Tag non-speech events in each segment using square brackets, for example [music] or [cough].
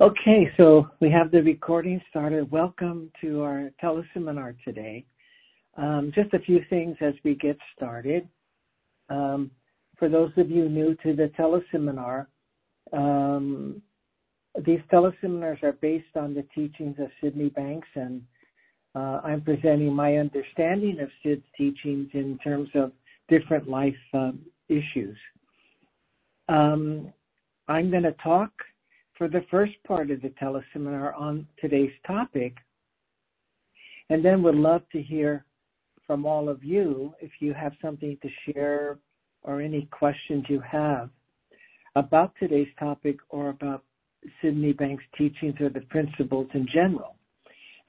Okay, so we have the recording started. Welcome to our teleseminar today. Um, just a few things as we get started. Um, for those of you new to the teleseminar, um, these teleseminars are based on the teachings of Sydney Banks, and uh, I'm presenting my understanding of Sid's teachings in terms of different life um, issues. Um, I'm going to talk for the first part of the teleseminar on today's topic. And then would love to hear from all of you if you have something to share or any questions you have about today's topic or about Sydney Banks' teachings or the principles in general.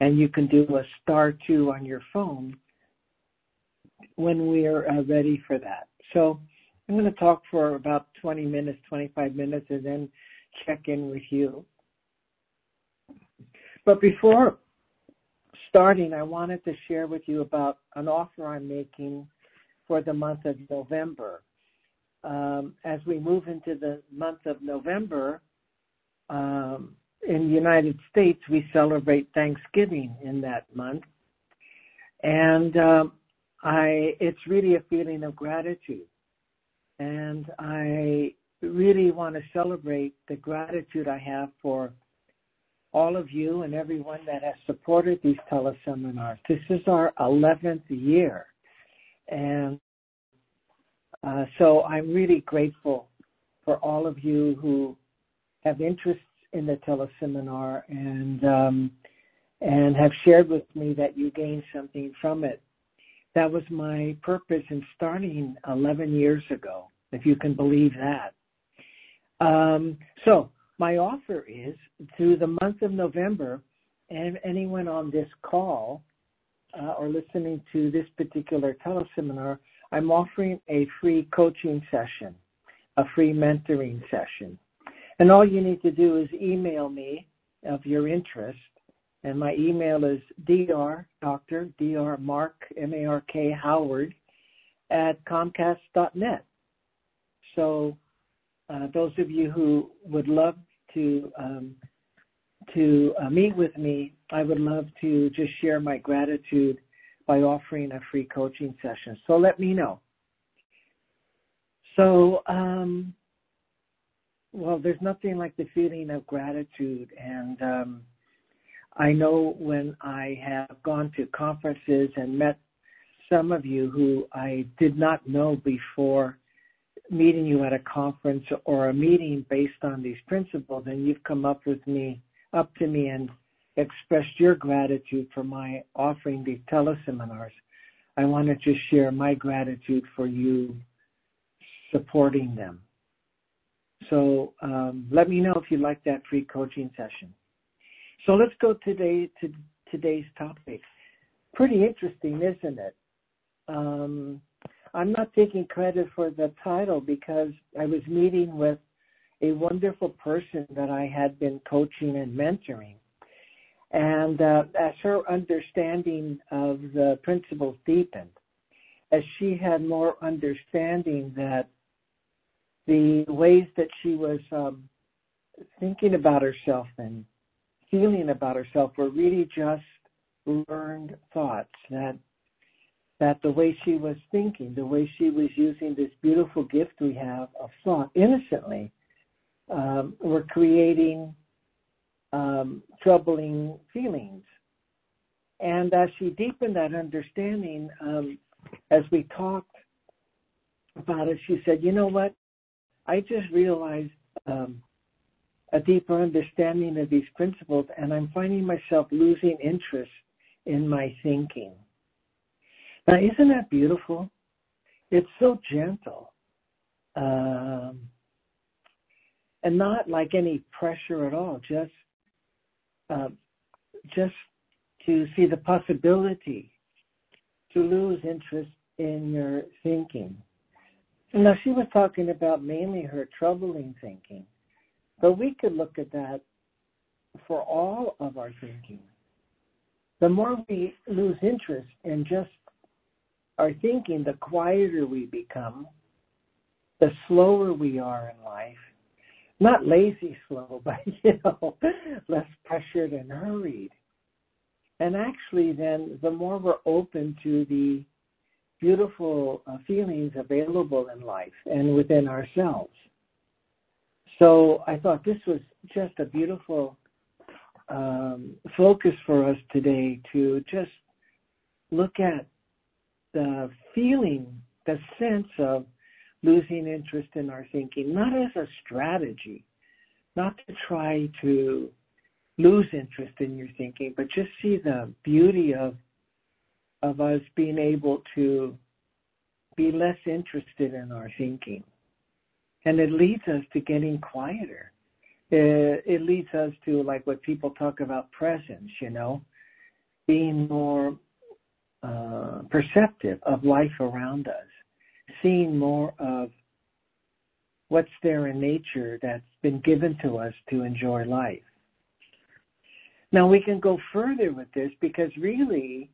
And you can do a star two on your phone when we're uh, ready for that. So I'm going to talk for about 20 minutes, 25 minutes, and then check in with you. But before starting, I wanted to share with you about an offer I'm making for the month of November. Um, as we move into the month of November, um, in the United States, we celebrate Thanksgiving in that month. And um, I, it's really a feeling of gratitude. And I really want to celebrate the gratitude I have for all of you and everyone that has supported these teleseminars. This is our 11th year. And uh, so I'm really grateful for all of you who have interests in the teleseminar and um, and have shared with me that you gained something from it. That was my purpose in starting 11 years ago, if you can believe that. Um, so my offer is through the month of November, and anyone on this call uh, or listening to this particular teleseminar, I'm offering a free coaching session, a free mentoring session. And all you need to do is email me of your interest. And my email is dr, Dr. Dr. Mark, M-A-R-K, Howard at comcast.net. So uh, those of you who would love to um, to uh, meet with me, I would love to just share my gratitude by offering a free coaching session. So let me know. So, um, well, there's nothing like the feeling of gratitude, and um, I know when I have gone to conferences and met some of you who I did not know before meeting you at a conference or a meeting based on these principles and you've come up with me up to me and expressed your gratitude for my offering these teleseminars. I want to share my gratitude for you supporting them. So um, let me know if you like that free coaching session. So let's go today to today's topic. Pretty interesting isn't it? Um, I'm not taking credit for the title because I was meeting with a wonderful person that I had been coaching and mentoring. And uh, as her understanding of the principles deepened, as she had more understanding that the ways that she was um, thinking about herself and feeling about herself were really just learned thoughts that that the way she was thinking, the way she was using this beautiful gift we have of thought innocently, um, were creating um, troubling feelings. And as she deepened that understanding, um, as we talked about it, she said, You know what? I just realized um, a deeper understanding of these principles, and I'm finding myself losing interest in my thinking. Now, isn't that beautiful? It's so gentle. Um, and not like any pressure at all, just uh, just to see the possibility to lose interest in your thinking. Now, she was talking about mainly her troubling thinking, but we could look at that for all of our thinking. The more we lose interest in just our thinking, the quieter we become, the slower we are in life, not lazy slow, [laughs] but you know, less pressured and hurried. And actually, then the more we're open to the beautiful uh, feelings available in life and within ourselves. So I thought this was just a beautiful um, focus for us today to just look at the feeling, the sense of losing interest in our thinking, not as a strategy, not to try to lose interest in your thinking, but just see the beauty of of us being able to be less interested in our thinking. And it leads us to getting quieter. It, it leads us to like what people talk about presence, you know, being more uh, perceptive of life around us, seeing more of what's there in nature that's been given to us to enjoy life. Now we can go further with this because really,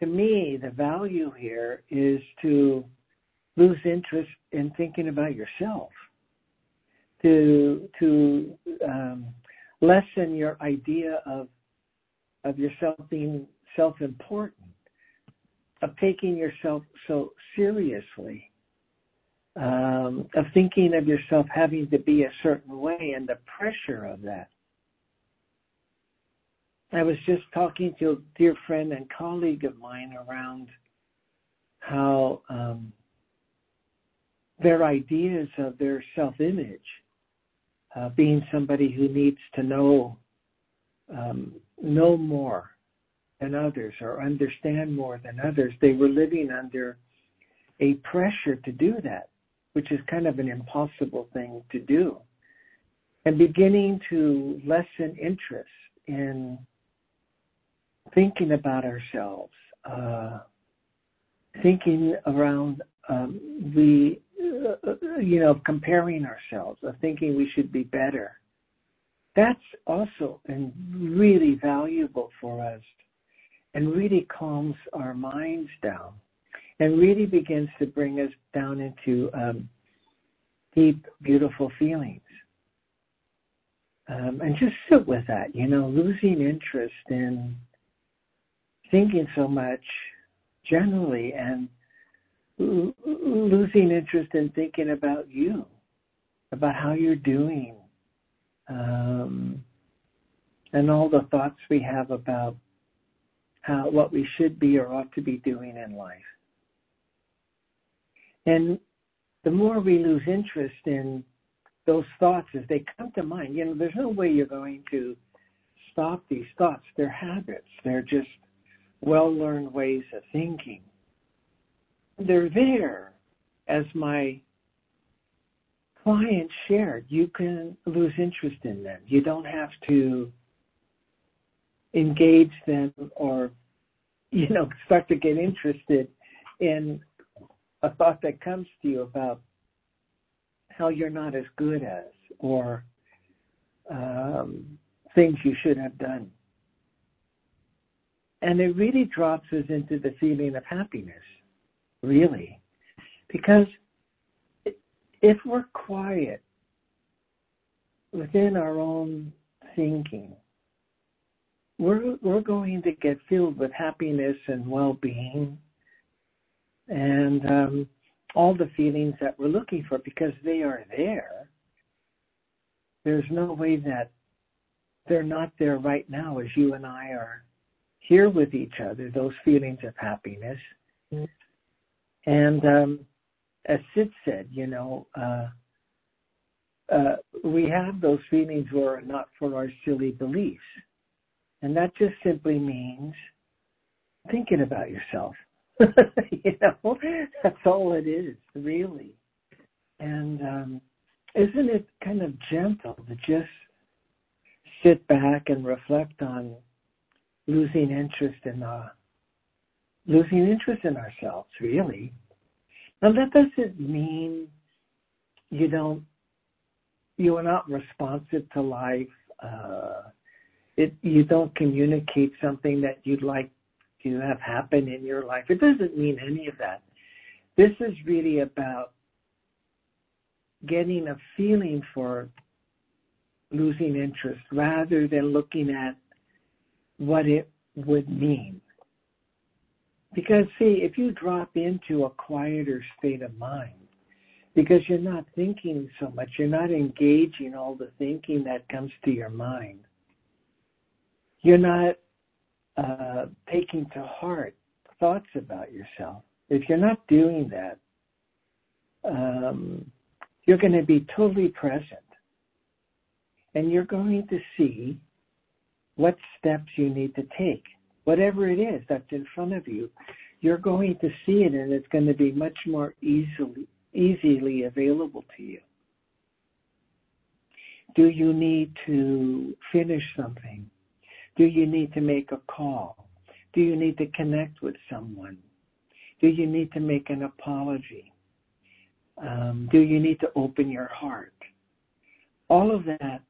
to me, the value here is to lose interest in thinking about yourself, to to um, lessen your idea of of yourself being self-important, of taking yourself so seriously, um, of thinking of yourself having to be a certain way and the pressure of that. I was just talking to a dear friend and colleague of mine around how um, their ideas of their self image, uh, being somebody who needs to know um, know more than others or understand more than others, they were living under a pressure to do that, which is kind of an impossible thing to do. And beginning to lessen interest in thinking about ourselves, uh, thinking around um, uh, you know, comparing ourselves, of thinking we should be better. That's also and really valuable for us and really calms our minds down and really begins to bring us down into um, deep, beautiful feelings. Um, and just sit with that, you know, losing interest in thinking so much generally and l- losing interest in thinking about you, about how you're doing, um, and all the thoughts we have about how what we should be or ought to be doing in life. And the more we lose interest in those thoughts as they come to mind, you know, there's no way you're going to stop these thoughts. They're habits. They're just well learned ways of thinking. They're there, as my client shared. You can lose interest in them. You don't have to engage them or, you know, start to get interested in a thought that comes to you about how you're not as good as or um, things you should have done. And it really drops us into the feeling of happiness, really. Because if we're quiet within our own thinking, we're, we're going to get filled with happiness and well being and um, all the feelings that we're looking for because they are there. There's no way that they're not there right now as you and I are here with each other those feelings of happiness. And um, as Sid said, you know, uh, uh, we have those feelings were not for our silly beliefs. And that just simply means thinking about yourself. [laughs] you know, that's all it is, really. And um, isn't it kind of gentle to just sit back and reflect on losing interest in uh, losing interest in ourselves, really. Now that doesn't mean you don't you are not responsive to life. Uh, it you don't communicate something that you'd like to have happen in your life. It doesn't mean any of that. This is really about getting a feeling for losing interest rather than looking at what it would mean. Because, see, if you drop into a quieter state of mind, because you're not thinking so much, you're not engaging all the thinking that comes to your mind, you're not uh, taking to heart thoughts about yourself. If you're not doing that, um, you're going to be totally present and you're going to see what steps you need to take. Whatever it is that's in front of you, you're going to see it and it's going to be much more easily easily available to you. Do you need to finish something? Do you need to make a call? Do you need to connect with someone? Do you need to make an apology? Um, do you need to open your heart? All of that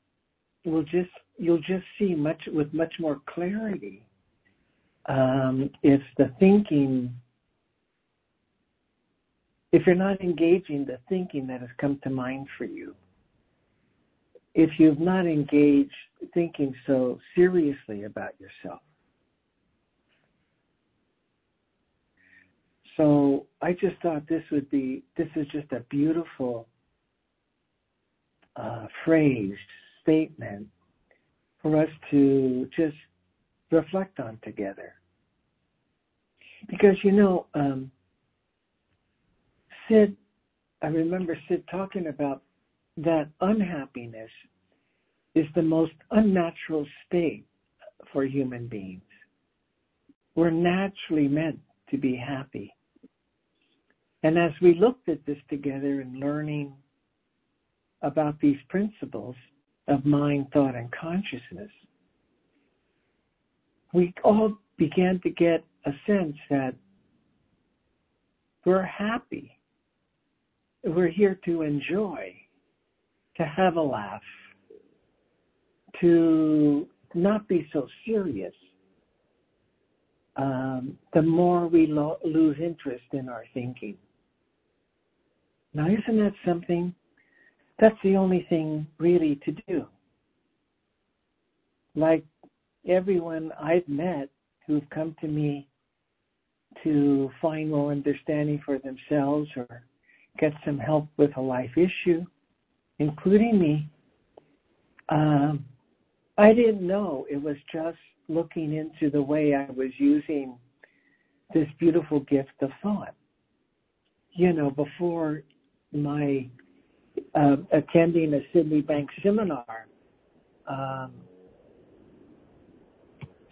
will just you'll just see much with much more clarity um, if the thinking if you're not engaging the thinking that has come to mind for you if you've not engaged thinking so seriously about yourself so i just thought this would be this is just a beautiful uh, phrase statement for us to just reflect on together. Because, you know, um, Sid, I remember Sid talking about that unhappiness is the most unnatural state for human beings. We're naturally meant to be happy. And as we looked at this together and learning about these principles, of mind, thought, and consciousness, we all began to get a sense that we're happy. We're here to enjoy, to have a laugh, to not be so serious. Um, the more we lo- lose interest in our thinking. Now, isn't that something? That's the only thing really to do. Like everyone I've met who've come to me to find more understanding for themselves or get some help with a life issue, including me, um, I didn't know it was just looking into the way I was using this beautiful gift of thought. You know, before my uh, attending a Sydney Banks seminar. Um,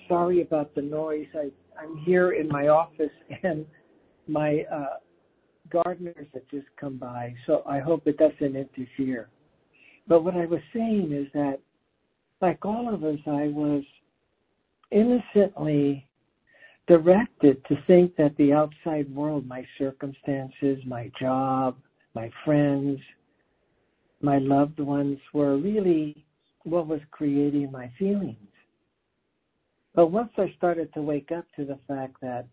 sorry about the noise. I, I'm here in my office [laughs] and my uh, gardeners have just come by, so I hope it doesn't interfere. But what I was saying is that, like all of us, I was innocently directed to think that the outside world, my circumstances, my job, my friends, my loved ones were really what was creating my feelings. But once I started to wake up to the fact that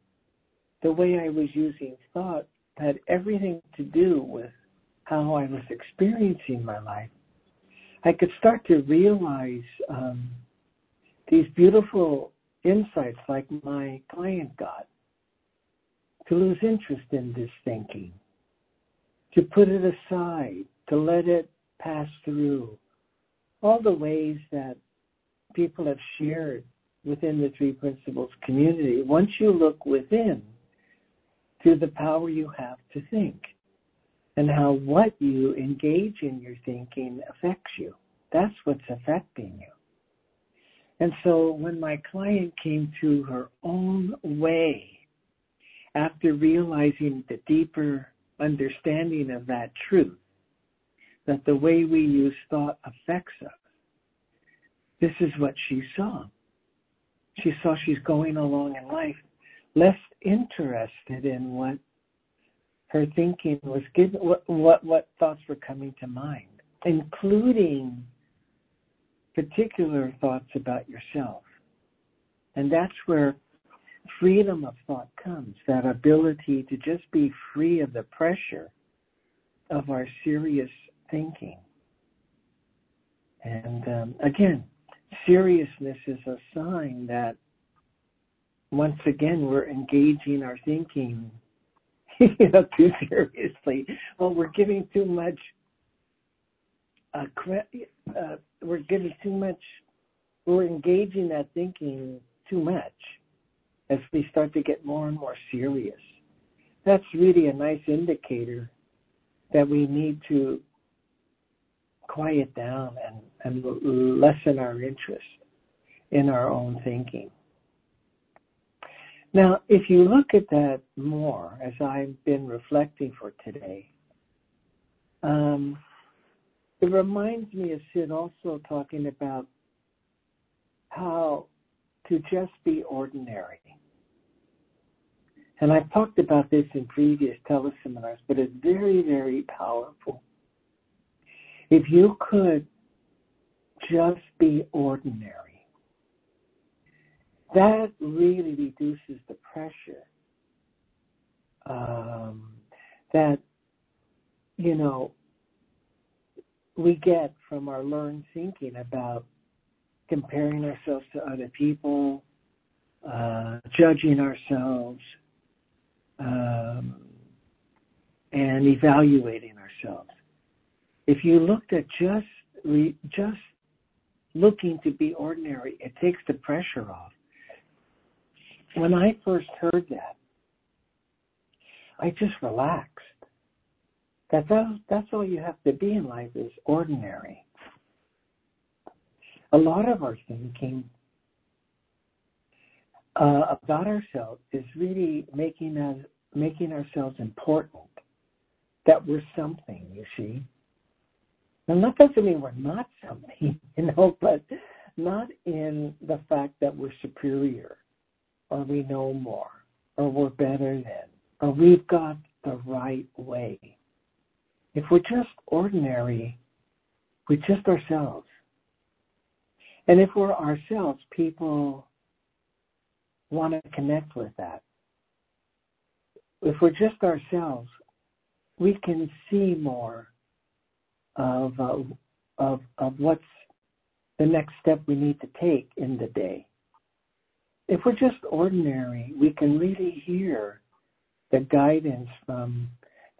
the way I was using thought had everything to do with how I was experiencing my life, I could start to realize um, these beautiful insights like my client got to lose interest in this thinking, to put it aside, to let it pass through all the ways that people have shared within the three principles community. Once you look within to the power you have to think and how what you engage in your thinking affects you. That's what's affecting you. And so when my client came to her own way after realizing the deeper understanding of that truth, that the way we use thought affects us. This is what she saw. She saw she's going along in life less interested in what her thinking was given, what, what, what thoughts were coming to mind, including particular thoughts about yourself. And that's where freedom of thought comes, that ability to just be free of the pressure of our serious thinking. And um, again, seriousness is a sign that once again we're engaging our thinking [laughs] you know, too seriously. Well, we're giving too much. Uh, uh, we're giving too much. We're engaging that thinking too much as we start to get more and more serious. That's really a nice indicator that we need to quiet down and, and lessen our interest in our own thinking. Now, if you look at that more, as I've been reflecting for today, um, it reminds me of Sid also talking about how to just be ordinary. And I've talked about this in previous teleseminars, but it's very, very powerful. If you could just be ordinary, that really reduces the pressure um, that you know we get from our learned thinking about comparing ourselves to other people, uh, judging ourselves, um, and evaluating ourselves. If you looked at just re, just looking to be ordinary, it takes the pressure off when I first heard that, I just relaxed. That that's, that's all you have to be in life is ordinary. A lot of our thinking uh, about ourselves is really making us making ourselves important. That we're something, you see. And that doesn't mean we're not something, [laughs] you know, but not in the fact that we're superior or we know more, or we're better than, or we've got the right way. If we're just ordinary, we're just ourselves. And if we're ourselves, people want to connect with that. If we're just ourselves, we can see more of uh, of of what's the next step we need to take in the day if we're just ordinary, we can really hear the guidance from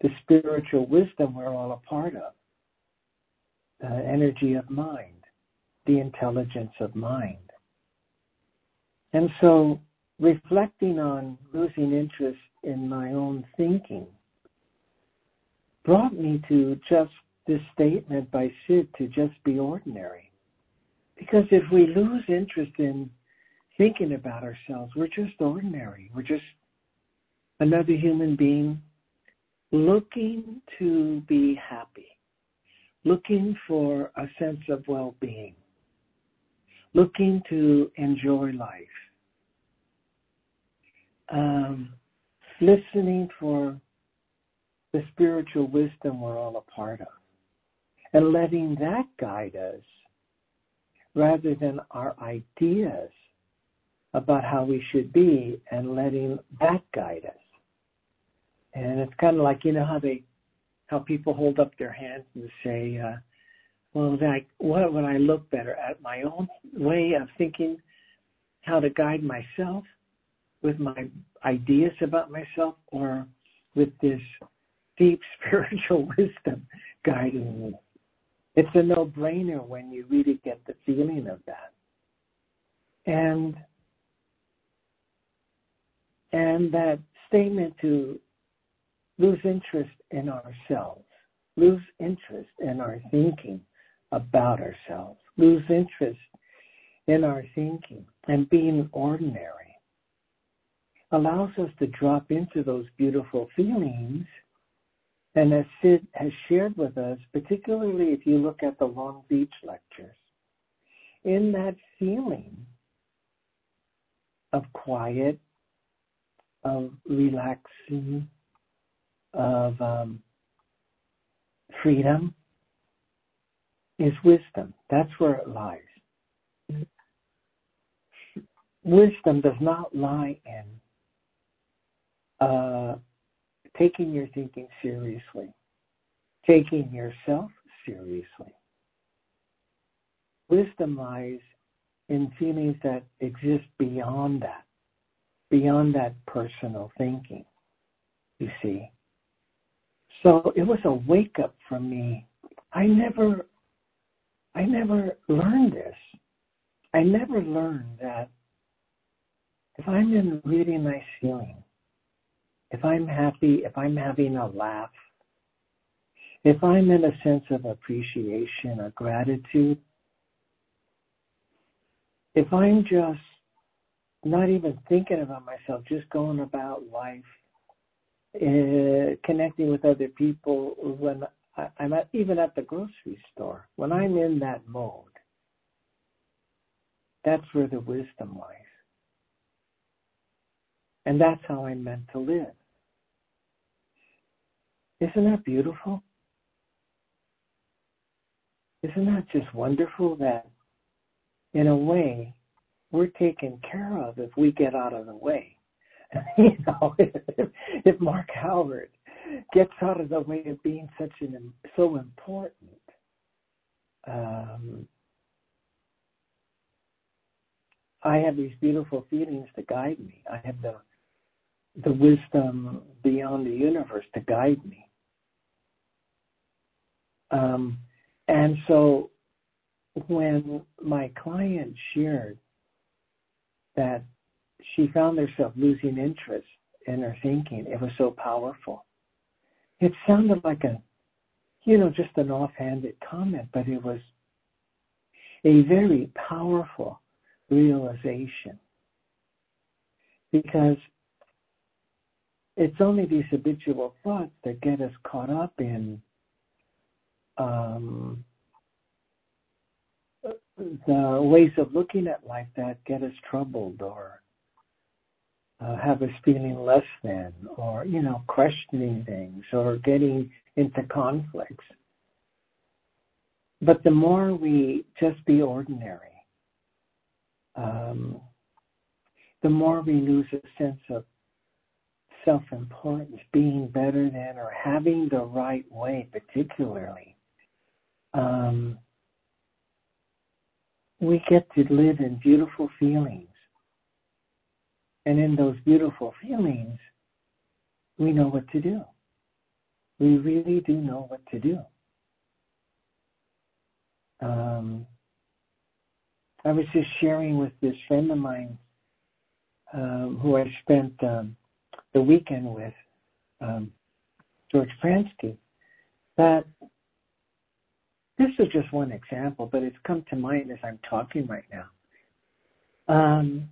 the spiritual wisdom we're all a part of, the energy of mind, the intelligence of mind. And so reflecting on losing interest in my own thinking brought me to just this statement by Sid to just be ordinary. Because if we lose interest in thinking about ourselves. We're just ordinary. We're just another human being looking to be happy, looking for a sense of well being, looking to enjoy life, um, listening for the spiritual wisdom we're all a part of, and letting that guide us rather than our ideas about how we should be and letting that guide us. And it's kind of like you know how they how people hold up their hands and say, uh, "Well, like what would I look better at my own way of thinking, how to guide myself with my ideas about myself, or with this deep [laughs] spiritual wisdom guiding me?" It's a no-brainer when you really get the feeling of that. And and that statement to lose interest in ourselves, lose interest in our thinking about ourselves, lose interest in our thinking and being ordinary allows us to drop into those beautiful feelings. And as Sid has shared with us, particularly if you look at the Long Beach lectures, in that feeling of quiet of relaxing, of um, freedom is wisdom. That's where it lies. Wisdom does not lie in uh, taking your thinking seriously, taking yourself seriously. Wisdom lies in feelings that exist beyond that, beyond that personal thinking, you see. So it was a wake up for me. I never, I never learned this. I never learned that if I'm in really nice feeling, if I'm happy, if I'm having a laugh, if I'm in a sense of appreciation or gratitude, if I'm just not even thinking about myself, just going about life, uh, connecting with other people when I, I'm at, even at the grocery store, when I'm in that mode, that's where the wisdom lies. And that's how I'm meant to live. Isn't that beautiful? Isn't that just wonderful that in a way we're taken care of if we get out of the way? [laughs] you know, if, [laughs] if Mark Howard gets out of the way of being such an so important, um, I have these beautiful feelings to guide me. I have the the wisdom beyond the universe to guide me. Um, and so when my client shared that she found herself losing interest in her thinking, it was so powerful. It sounded like a, you know, just an offhanded comment, but it was a very powerful realization. Because it's only these habitual thoughts that get us caught up in um, the ways of looking at life that get us troubled or uh, have us feeling less than or, you know, questioning things or getting into conflicts. But the more we just be ordinary, um, the more we lose a sense of self importance, being better than, or having the right way, particularly. Um, we get to live in beautiful feelings. And in those beautiful feelings, we know what to do. We really do know what to do. Um, I was just sharing with this friend of mine um, who I spent um, the weekend with um, George Pransky, that this is just one example, but it's come to mind as I'm talking right now. Um,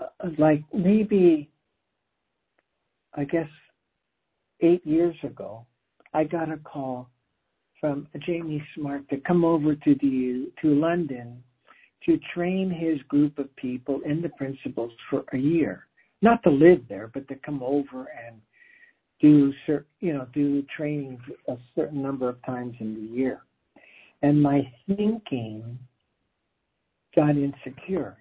uh, like maybe, I guess, eight years ago, I got a call from Jamie Smart to come over to the to London to train his group of people in the principles for a year not to live there, but to come over and do you know do training a certain number of times in the year. And my thinking got insecure.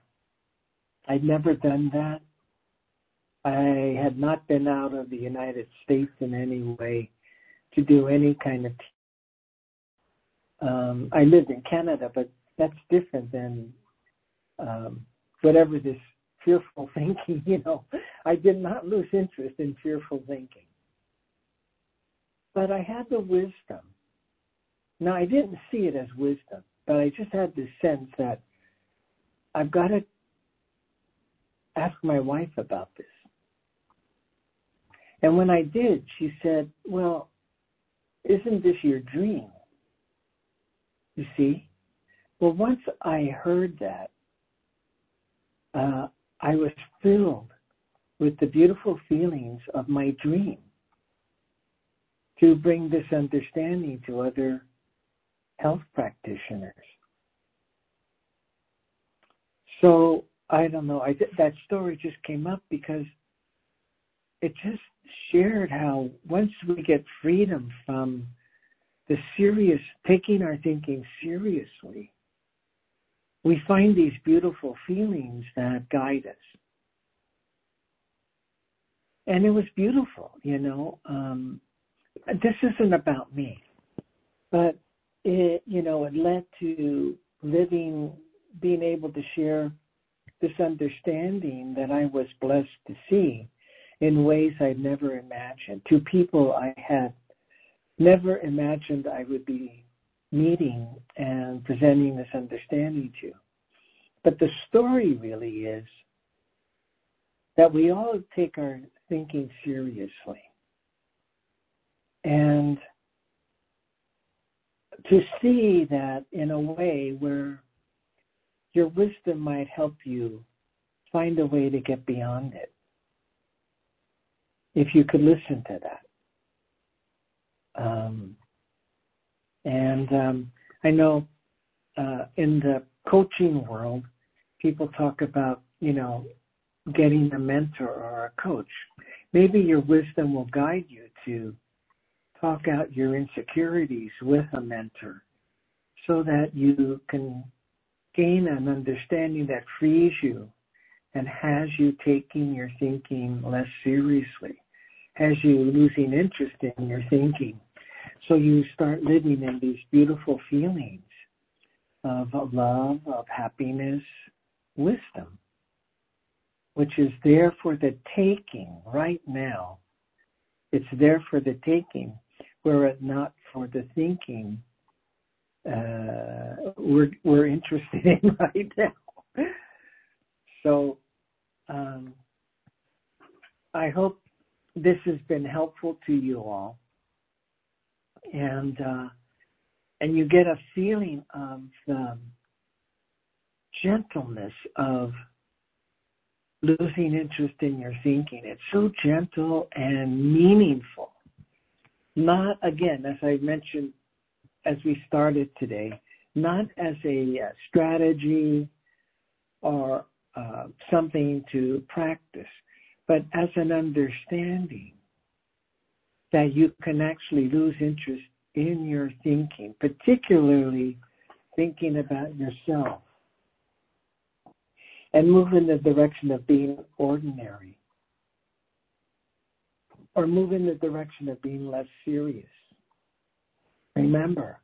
I'd never done that. I had not been out of the United States in any way to do any kind of. Um, I lived in Canada, but that's different than um, whatever this fearful [laughs] thinking, you know, I did not lose interest in fearful thinking. But I had the wisdom. Now, I didn't see it as wisdom, but I just had this sense that I've got to ask my wife about this. And when I did, she said, Well, isn't this your dream? You see? Well, once I heard that, uh, I was filled with the beautiful feelings of my dream to bring this understanding to other health practitioners. So I don't know. I that story just came up because it just shared how once we get freedom from the serious taking our thinking seriously, we find these beautiful feelings that guide us. And it was beautiful, you know. Um, this isn't about me. but it, you know, it led to living, being able to share this understanding that I was blessed to see in ways I'd never imagined to people I had never imagined I would be meeting and presenting this understanding to. But the story really is that we all take our thinking seriously. And to see that in a way where your wisdom might help you find a way to get beyond it. If you could listen to that. Um, and um, I know uh, in the coaching world, people talk about, you know, getting a mentor or a coach. Maybe your wisdom will guide you to talk out your insecurities with a mentor so that you can gain an understanding that frees you and has you taking your thinking less seriously, has you losing interest in your thinking. So you start living in these beautiful feelings of love, of happiness, wisdom, which is there for the taking right now. It's there for the taking, were it not for the thinking uh, we're we're interested [laughs] in right now. So um, I hope this has been helpful to you all, and uh, and you get a feeling of the gentleness of losing interest in your thinking. It's so gentle and meaningful. Not again, as I mentioned as we started today, not as a uh, strategy or uh, something to practice, but as an understanding that you can actually lose interest in your thinking, particularly thinking about yourself, and move in the direction of being ordinary, or move in the direction of being less serious Remember,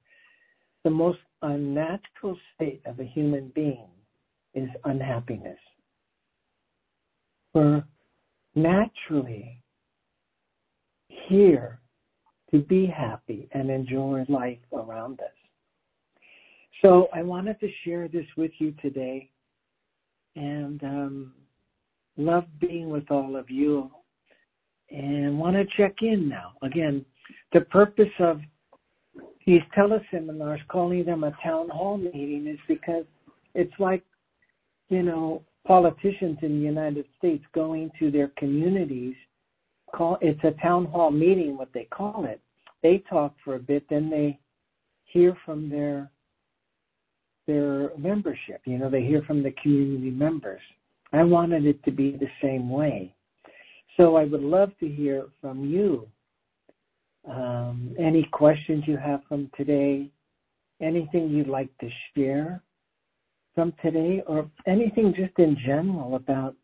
the most unnatural state of a human being is unhappiness. We're naturally here to be happy and enjoy life around us. So I wanted to share this with you today and um, love being with all of you and want to check in now. Again, the purpose of these teleseminars, calling them a town hall meeting, is because it's like, you know, politicians in the United States going to their communities. Call it's a town hall meeting, what they call it. They talk for a bit, then they hear from their their membership. You know, they hear from the community members. I wanted it to be the same way. So I would love to hear from you. Um, any questions you have from today, anything you'd like to share from today, or anything just in general about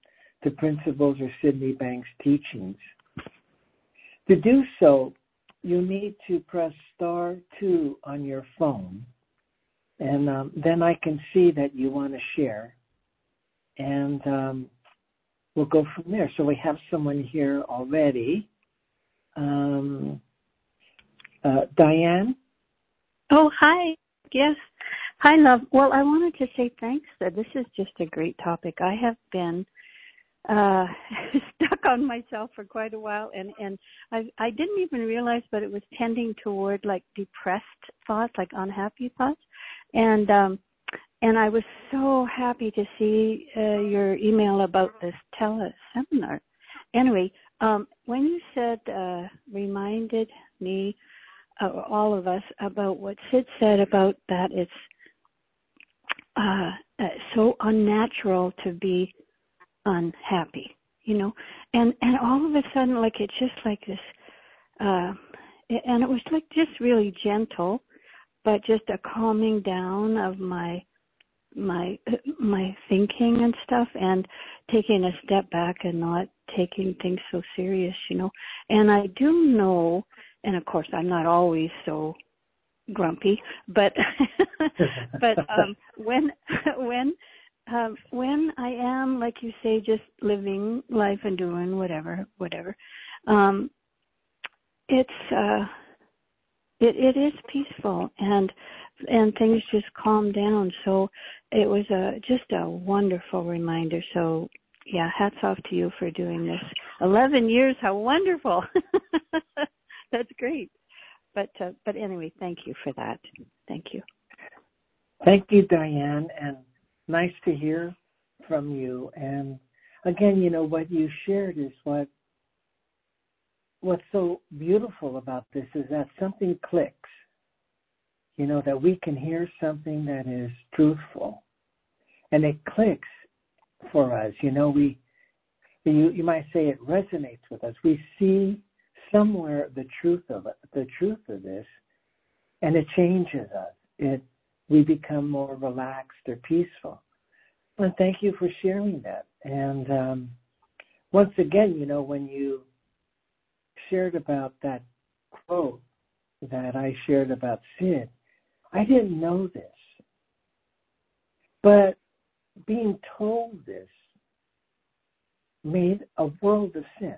the principles or Sydney Banks' teachings. To do so, you need to press star two on your phone, and um, then I can see that you want to share, and um, we'll go from there. So we have someone here already. Um, uh, Diane? Oh, hi. Yes. Hi, love. Well, I wanted to say thanks. This is just a great topic. I have been uh [laughs] stuck on myself for quite a while and and I I didn't even realize but it was tending toward like depressed thoughts like unhappy thoughts and um and I was so happy to see uh, your email about this tele seminar. Anyway, um when you said uh reminded me uh, all of us about what Sid said about that it's uh, uh, so unnatural to be unhappy, you know, and and all of a sudden, like it's just like this, uh, and it was like just really gentle, but just a calming down of my my my thinking and stuff and taking a step back and not taking things so serious you know. And i do know and of course I'm not always so grumpy, but [laughs] but um when when um when I am like you say just living life and doing whatever whatever um it's uh it it is peaceful and and things just calm down. So it was a just a wonderful reminder. So yeah hats off to you for doing this. 11 years how wonderful! [laughs] That's great. But uh, but anyway thank you for that. Thank you. Thank you diane and nice to hear from you. And again you know what you shared is what what's so beautiful about this is that something clicks. You know, that we can hear something that is truthful and it clicks for us. You know, we, you, you might say it resonates with us. We see somewhere the truth of it, the truth of this, and it changes us. It, we become more relaxed or peaceful. And thank you for sharing that. And um, once again, you know, when you shared about that quote that I shared about Sid, I didn't know this. But being told this made a world of sense.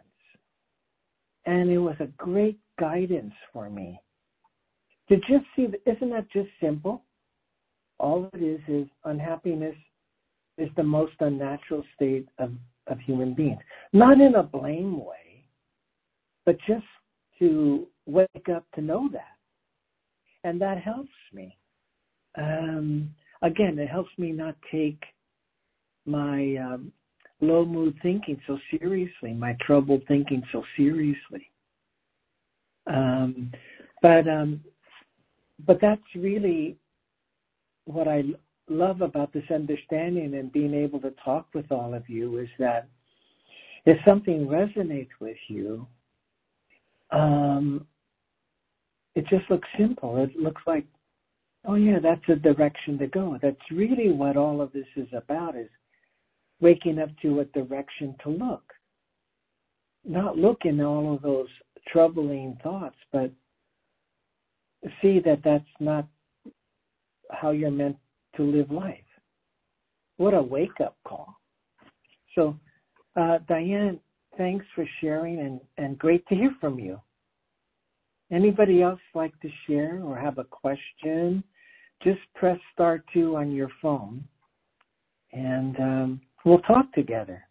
And it was a great guidance for me to just see, isn't that just simple? All it is is unhappiness is the most unnatural state of, of human beings. Not in a blame way, but just to wake up to know that. And that helps me. Um, again, it helps me not take my um, low mood thinking so seriously, my troubled thinking so seriously. Um, but um, but that's really what I love about this understanding and being able to talk with all of you is that if something resonates with you, um, it just looks simple. It looks like, oh yeah, that's a direction to go. That's really what all of this is about is waking up to a direction to look. Not look in all of those troubling thoughts, but see that that's not how you're meant to live life. What a wake up call. So, uh, Diane, thanks for sharing and, and great to hear from you. Anybody else like to share or have a question? Just press star two on your phone and um, we'll talk together.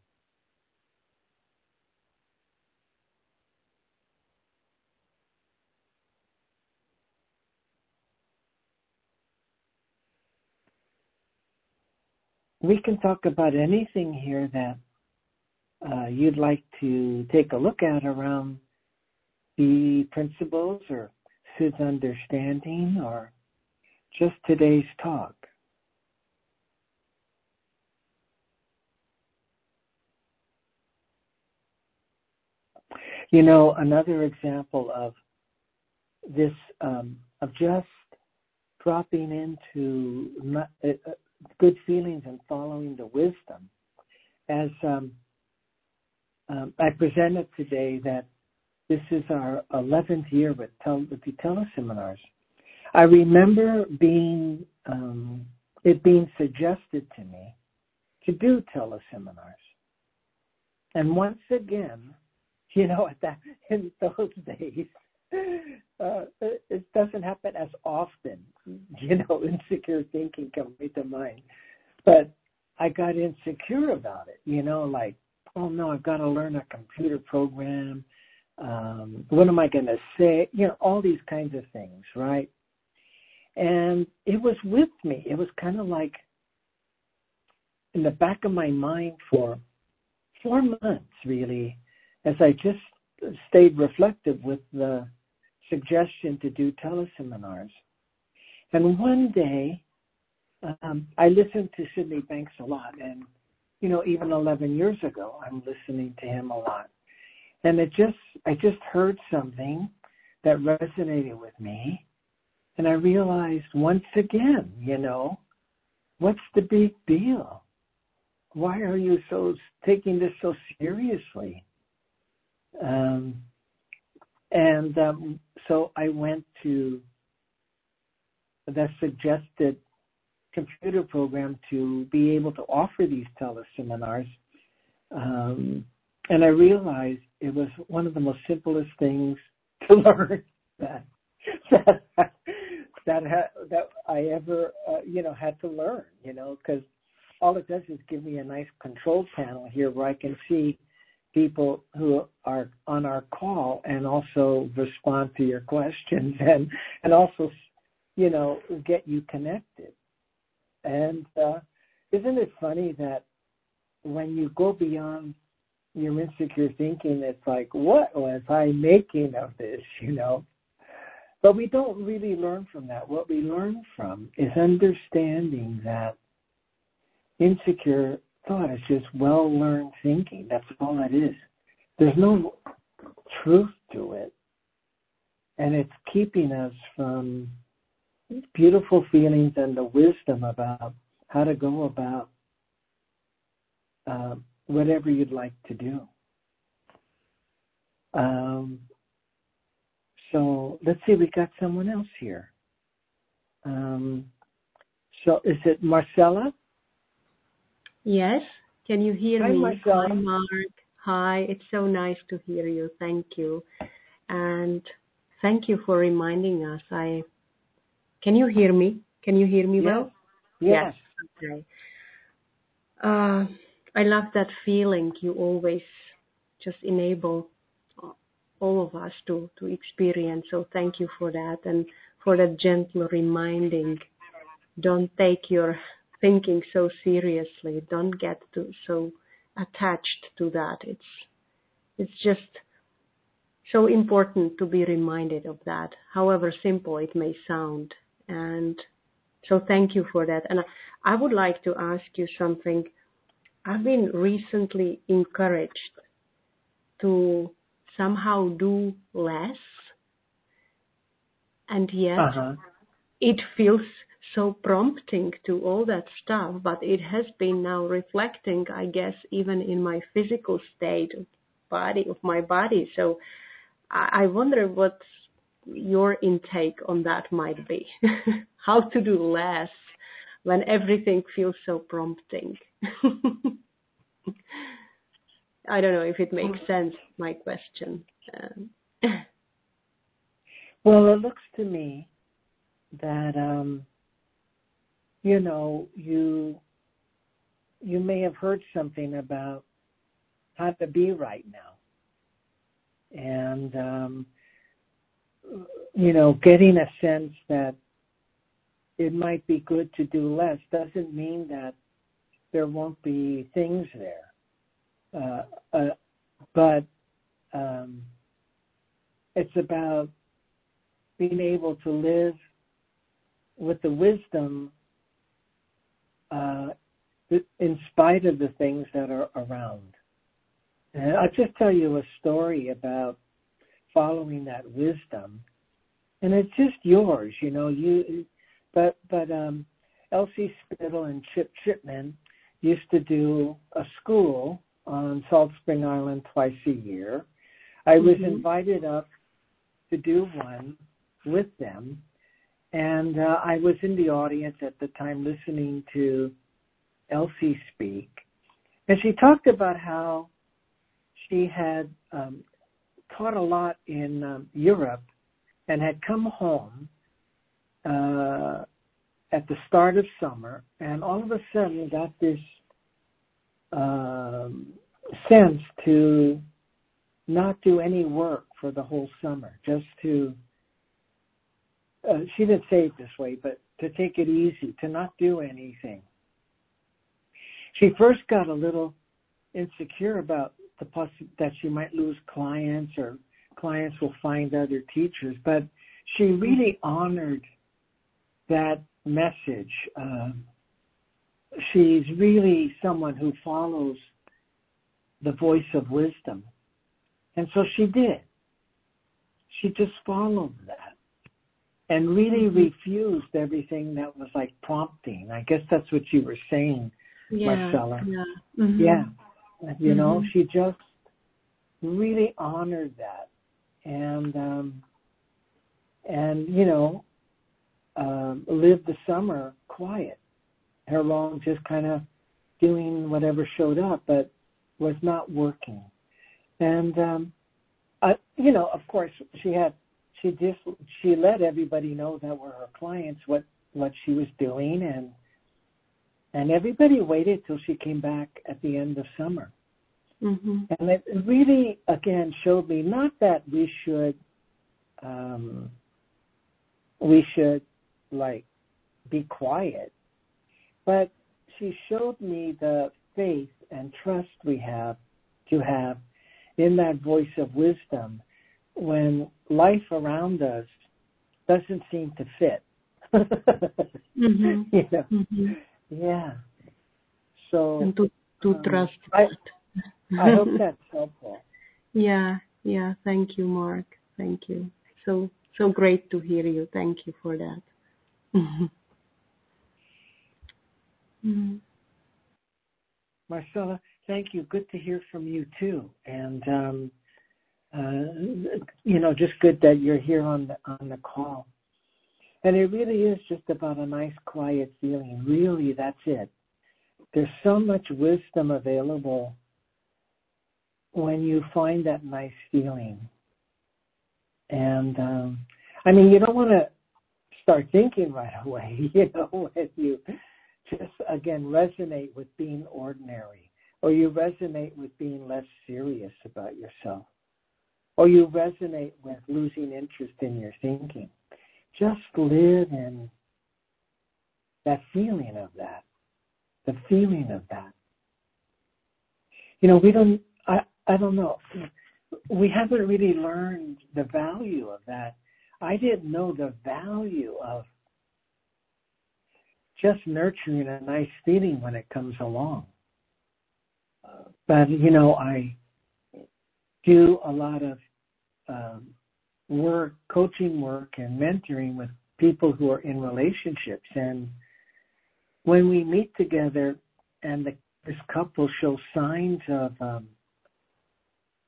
We can talk about anything here that uh, you'd like to take a look at around the principles or Sid's understanding or just today's talk. You know, another example of this, um, of just dropping into not, uh, uh good feelings and following the wisdom. As um, um, I presented today that this is our 11th year with, tel- with the teleseminars. I remember being um, it being suggested to me to do teleseminars, and once again, [laughs] you know, at that in those days, [laughs] uh, it, doesn't happen as often. [laughs] You know, insecure thinking comes to mind, but I got insecure about it. You know, like oh no, I've got to learn a computer program. Um, what am I going to say? You know, all these kinds of things, right? And it was with me. It was kind of like in the back of my mind for four months, really, as I just stayed reflective with the suggestion to do teleseminars. And one day, um, I listened to Sydney Banks a lot, and you know, even 11 years ago, I'm listening to him a lot. And it just, I just heard something that resonated with me. And I realized once again, you know, what's the big deal? Why are you so taking this so seriously? Um, and um, so I went to the suggested computer program to be able to offer these teleseminars. Um, and I realized it was one of the most simplest things [laughs] to learn that that that that I ever uh, you know had to learn. You know, because all it does is give me a nice control panel here where I can see people who are on our call and also respond to your questions [laughs] and and also you know get you connected and uh isn't it funny that when you go beyond your insecure thinking it's like what was i making of this you know but we don't really learn from that what we learn from is understanding that insecure thought. is just well learned thinking. That's all it is. There's no truth to it. And it's keeping us from beautiful feelings and the wisdom about how to go about uh, whatever you'd like to do. Um, so let's see, we got someone else here. Um, so is it Marcella? Yes. Can you hear Hi, me? Marcella. Hi, Mark. Hi. It's so nice to hear you. Thank you. And thank you for reminding us. I can you hear me? Can you hear me well? Yes. Okay. Uh, I love that feeling you always just enable all of us to to experience. So thank you for that and for that gentle reminding. Don't take your thinking so seriously. Don't get too so attached to that. It's it's just so important to be reminded of that, however simple it may sound. And so thank you for that. And I would like to ask you something. I've been recently encouraged to somehow do less and yet Uh-huh. it feels so prompting to all that stuff, but it has been now reflecting, I guess, even in my physical state of body of my body. So I I wonder what your intake on that might be. [laughs] How to do less when everything feels so prompting. [laughs] I don't know if it makes sense, my question. Um, [coughs] Well, it looks to me that um, you know you you may have heard something about how to be right now, and um, you know, getting a sense that it might be good to do less doesn't mean that there won't be things there, uh, uh, but um, it's about being able to live with the wisdom uh, in spite of the things that are around. And I'll just tell you a story about following that wisdom, and it's just yours, you know. You, but but um, Elsie Spittle and Chip Chipman used to do a school on Salt Spring Island twice a year. I was Mhm. invited up to do one with them. And uh, I was in the audience at the time listening to Elsie speak. And she talked about how she had um, taught a lot in um, Europe and had come home uh, at the start of summer and all of a sudden got this um, sense to not do any work for the whole summer, just to uh, she didn't say it this way, but to take it easy, to not do anything. She first got a little insecure about the poss- that she might lose clients or clients will find other teachers, but she really honored that message. Um, she's really someone who follows the voice of wisdom. And so she did. She just followed that and really refused everything that was like prompting. I guess that's what you were saying, yeah, Marcella. yeah. Mhm. Yeah. You know, Mhm. she just really honored that. And um and you know, um, live the summer quiet. Her long just kind of doing whatever showed up, but was not working. And um, I, you know, of course, she had she just she let everybody know that were her clients what what she was doing, and and everybody waited till she came back at the end of summer. Mm-hmm. And it really, again, showed me not that we should, um, we should like be quiet, but she showed me the faith and trust we have to have in that voice of wisdom when life around us doesn't seem to fit. [laughs] mm-hmm. you know? Mm-hmm. Yeah. So And to to um, trust. I, I hope [laughs] that's helpful. yeah, yeah. Thank you, Mark. Thank you. So so great to hear you. Thank you for that. [laughs] Mhm. Marcella, thank you. Good to hear from you too. And um, uh, you know, just good that you're here on the on the call. And it really is just about a nice, quiet feeling. Really, that's it. There's so much wisdom available when you find that nice feeling. And um, I mean, you don't want to start thinking right [laughs] away. You know, when you just again resonate with being ordinary, or you resonate with being less serious about yourself, or you resonate with losing interest in your thinking. Just live in that feeling of that, the feeling of that. You know, we don't, I, I don't know, we haven't really learned the value of that. I didn't know the value of just nurturing a nice feeling when it comes along. But, you know, I do a lot of um, work, coaching work, and mentoring with people who are in relationships. And when we meet together and the, this couple shows signs of um,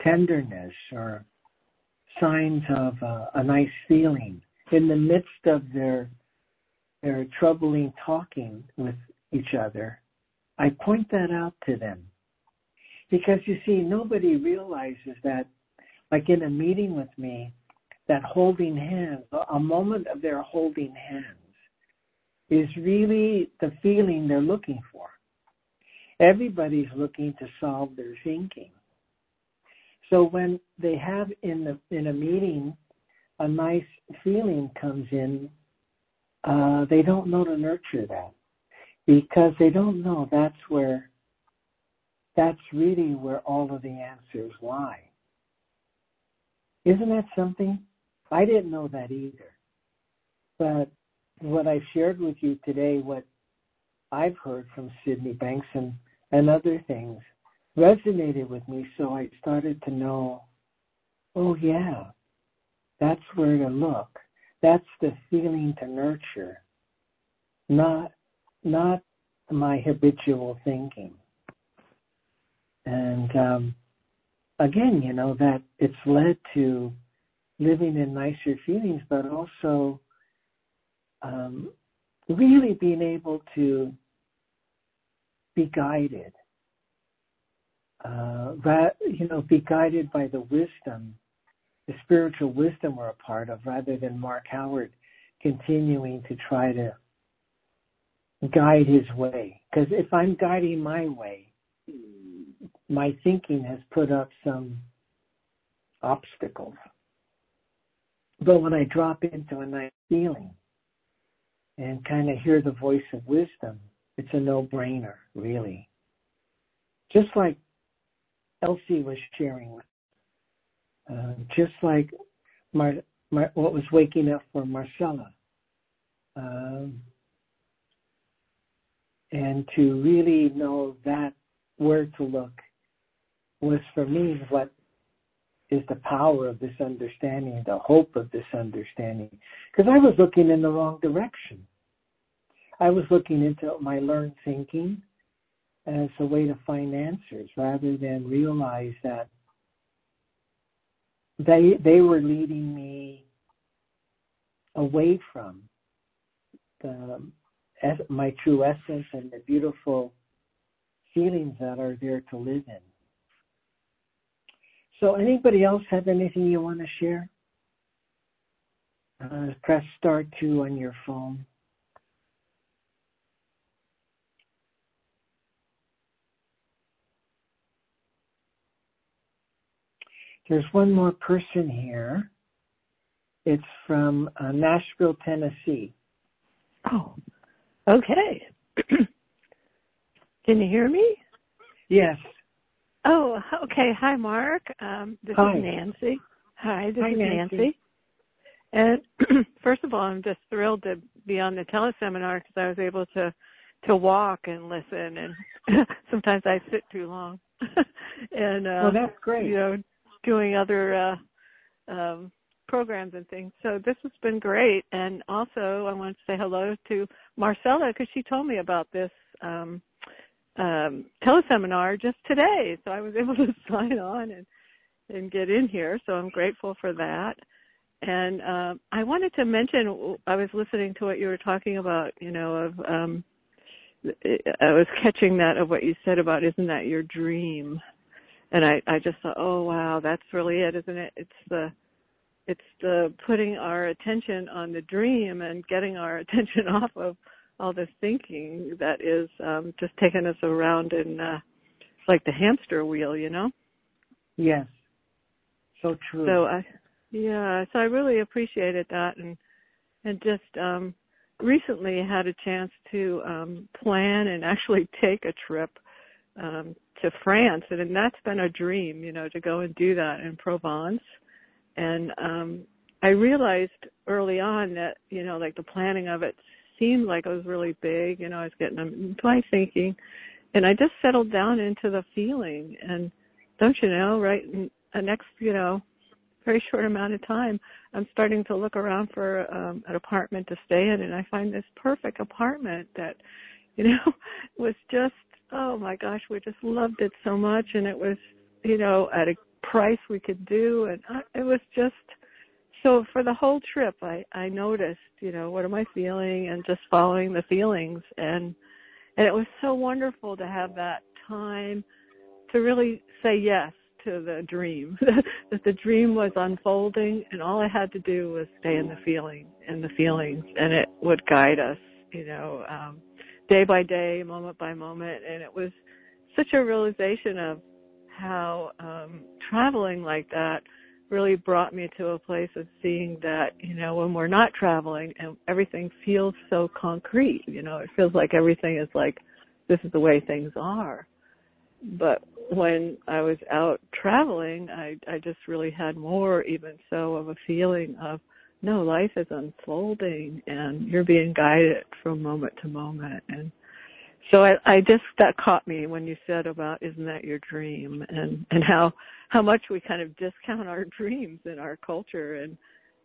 tenderness or signs of uh, a nice feeling in the midst of their their troubling talking with each other, I point that out to them. Because you see, nobody realizes that, like in a meeting with me, that holding hands, a moment of their holding hands, is really the feeling they're looking for. Everybody's looking to solve their thinking. So when they have in the in a meeting a nice feeling comes in, uh, they don't know to nurture that because they don't know that's where that's really where all of the answers lie. Isn't that something? I didn't know that either. But what I've shared with you today, what I've heard from Sydney Banks and, and other things, resonated with me. So I started to know, oh, yeah, that's where to look. That's the feeling to nurture, not, not my habitual thinking. And um, again, you know, that it's led to living in nicer feelings, but also um, really being able to be guided. Uh, you know, be guided by the wisdom, the spiritual wisdom we're a part of, rather than Mark Howard continuing to try to guide his way. Because if I'm guiding my way, my thinking has put up some obstacles. But when I drop into a nice feeling and kind of hear the voice of wisdom, it's a no brainer, really. Just like Elsie was sharing, with, uh, just like Mar- Mar- what was waking up for Marcella. Um, and to really know that where to look was for me what is the power of this understanding, the hope of this understanding. Because I was looking in the wrong direction. I was looking into my learned thinking as a way to find answers rather than realize that they they were leading me away from the, my true essence and the beautiful feelings that are there to live in. So, anybody else have anything you want to share? Uh, press star two on your phone. There's one more person here. It's from uh, Nashville, Tennessee. Oh, okay. [clears throat] Can you hear me? Yes. Oh, okay. Hi, Mark. Um, this Hi. is Nancy. Hi, this Hi, is Nancy. Nancy. And [clears throat] first of all, I'm just thrilled to be on the teleseminar because I was able to to walk and listen. And [laughs] sometimes I sit too long. [laughs] and uh, well, that's great. you know, doing other uh, um, programs and things. So this has been great. And also, I want to say hello to Marcella because she told me about this um, um, teleseminar just today. So I was [laughs] able to sign on and and get in here. So I'm grateful for that. And uh, I wanted to mention, I was listening to what you were talking about. You know, of um, I was catching that of what you said about isn't that your dream? And I I just thought, oh wow, that's really it, isn't it? It's the it's the putting our attention on the dream and getting our [laughs] attention off of all this thinking that is um just taking us around in uh like the hamster wheel, you know? Yes. So true. So I yeah, so I really appreciated that and and just um recently had a chance to um plan and actually [laughs] take a trip um to France and, and that's been a dream, you know, to go and do that in Provence. And um I realized early on that, you know, like the planning of it seemed like it was really big, you know, I was getting into my thinking and I just settled down into the feeling. And don't you know, right in the next, you know, very [laughs] short amount of time, I'm starting to look around for um, an apartment to stay in, and I find this perfect apartment that, [laughs] you know, was just oh my gosh, we just loved it so much, and it was, you know, at a price we could do, and I, it was just so for the whole trip, I I noticed, you know, what am I feeling, and just following the feelings, and and it was so wonderful to have that time to really say yes to the dream [laughs] that the dream was unfolding and all i had to do was stay in the feeling in the feelings. And it would guide us you know um day by day moment by moment. And it was such a realization of how um traveling like that really brought me to a place of seeing that you know when we're not traveling and everything feels so concrete you know it feels like everything is like this is the way things are. But when I was out traveling, I I just really had more even so of a feeling of no, life is unfolding and you're being guided from moment to moment and so I, I just that caught me when you said about isn't that your dream and and how how much we kind of discount our [laughs] dreams in our culture and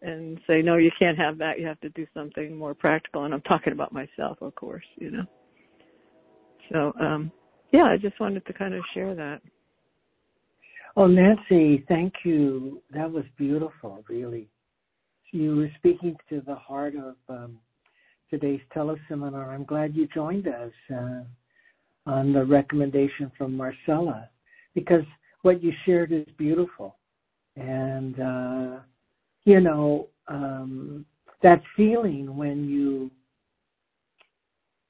and say no you can't have that you have to do something more practical and I'm talking about myself of course you know so um yeah, I just wanted to kind of share that. Oh, Nancy, thank you. That was beautiful, really. You were speaking to the heart of um, today's teleseminar. I'm glad you joined us uh, on the recommendation from Marcella because what you shared is beautiful. And, uh, you know, um, that feeling when you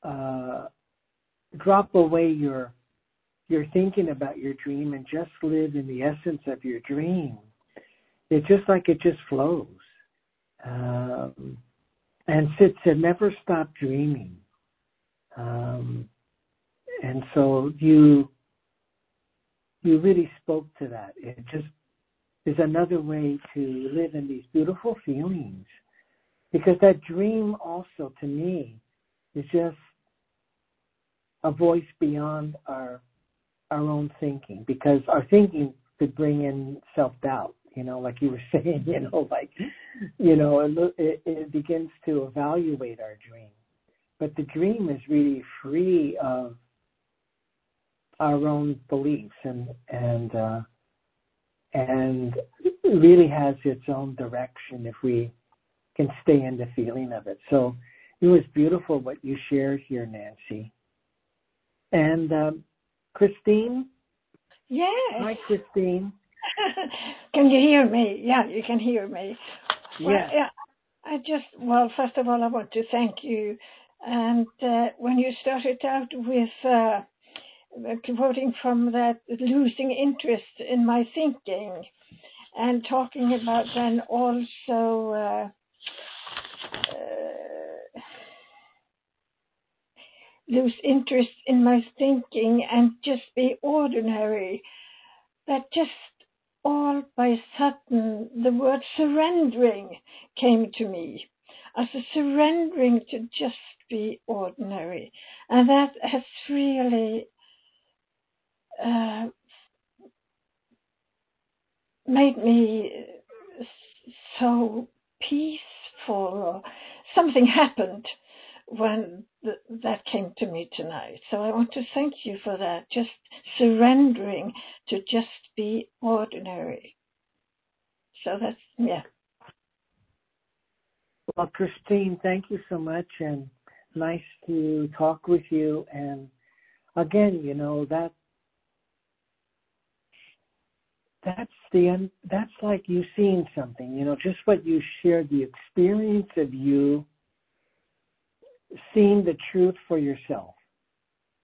uh, drop away your your thinking about your dream and just live in the essence of your dream. It's just like it just flows. Um, and Sid said, never stop dreaming. Um, and so you you really spoke to that. It just is another way to live in these beautiful feelings. Because that dream also to me is just a voice beyond our our own thinking because our thinking could bring in self doubt you know like you were [laughs] saying you know like you know it, it, begins to evaluate our dream but the dream is really free of our own beliefs and and uh and really has its own direction if we can stay in the feeling of it so it was beautiful what you shared here, Nancy. And um, Christine. Yes. Hi, Christine. [laughs] can you hear me? Yeah, you can hear me. Well, yeah. I just, well, first of all, I want to thank you. And uh, when you started out with uh, quoting from that, losing interest in my thinking, and talking about then also uh, uh, lose interest in my thinking and just be ordinary. That just all by sudden the word surrendering came to me as a surrendering to just be ordinary. And that has really uh, made me so peaceful. Something happened when th- that came to me tonight. So I want to thank you for that. Just surrendering to just be ordinary. So that's, yeah. Well, Christine, thank you so much and nice to talk with you. And again, you know, that that's the that's like you seeing something you know just what you shared the experience of you seeing the truth for yourself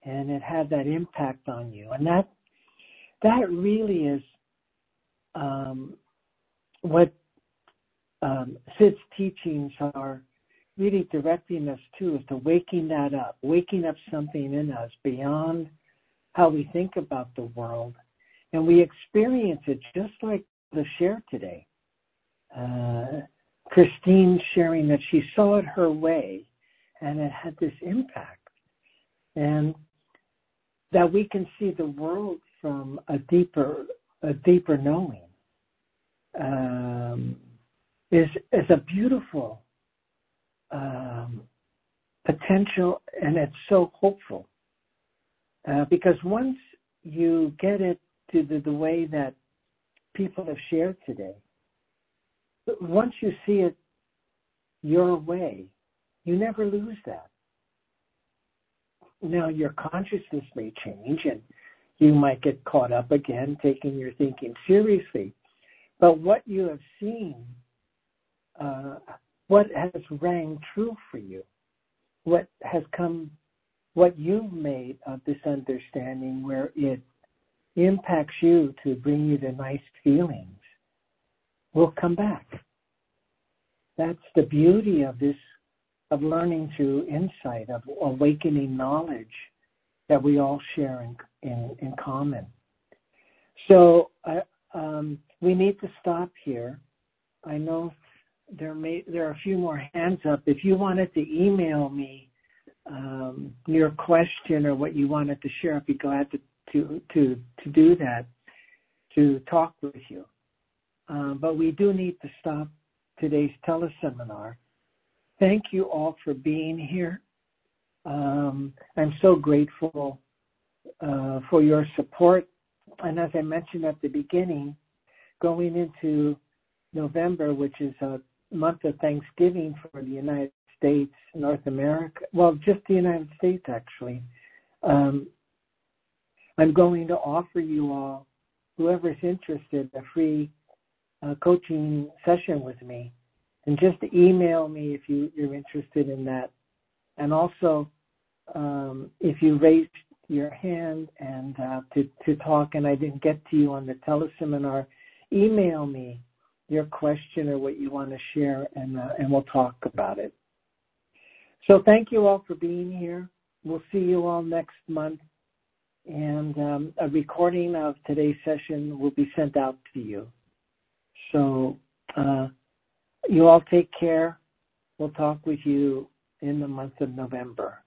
and it had that impact on you. And that that really is um, what um, Sid's teachings are really directing us to is to waking that up, waking up something in us beyond how we think about the world. And we experience it just like the share today. Uh, Christine sharing that she saw it her way and it had this impact. And that we can see the world from a deeper, a deeper knowing um, is is a beautiful um, potential, and it's so hopeful uh, because once you get it to the, the way that people have shared today. Once you see it your way, you never lose that. Now, your consciousness may change and you might get caught up again taking your thinking seriously. But what you have seen, uh, what has rang true for you, what has come, what you've made of this understanding where it impacts you to bring you the nice feelings will come back. That's the beauty of this, of learning through insight, of awakening knowledge that we all share in, in, in common. So uh, um, we need to stop here. I know there may there are a few more hands up. If you wanted to email me um, your question or what you wanted to share, I'd be glad to to to to do that to talk with you. Um, but we do need to stop today's teleseminar. Thank you all for being here. Um, I'm so grateful uh, for your support. And as I mentioned at the beginning, going into November, which is a month of Thanksgiving for the United States, North America, well, just the United States actually. Um, I'm going to offer you all, whoever's interested, a free uh, coaching session with me. And just email me if you, you're interested in that. And also, um, if you raised your hand and uh, to, to talk and I didn't get to you on the teleseminar, email me your question or what you want to share and, uh, and we'll talk about it. So thank you all for being here. We'll see you all next month and um, a recording of today's session will be sent out to you. So uh, you all take care. We'll talk with you in the month of November.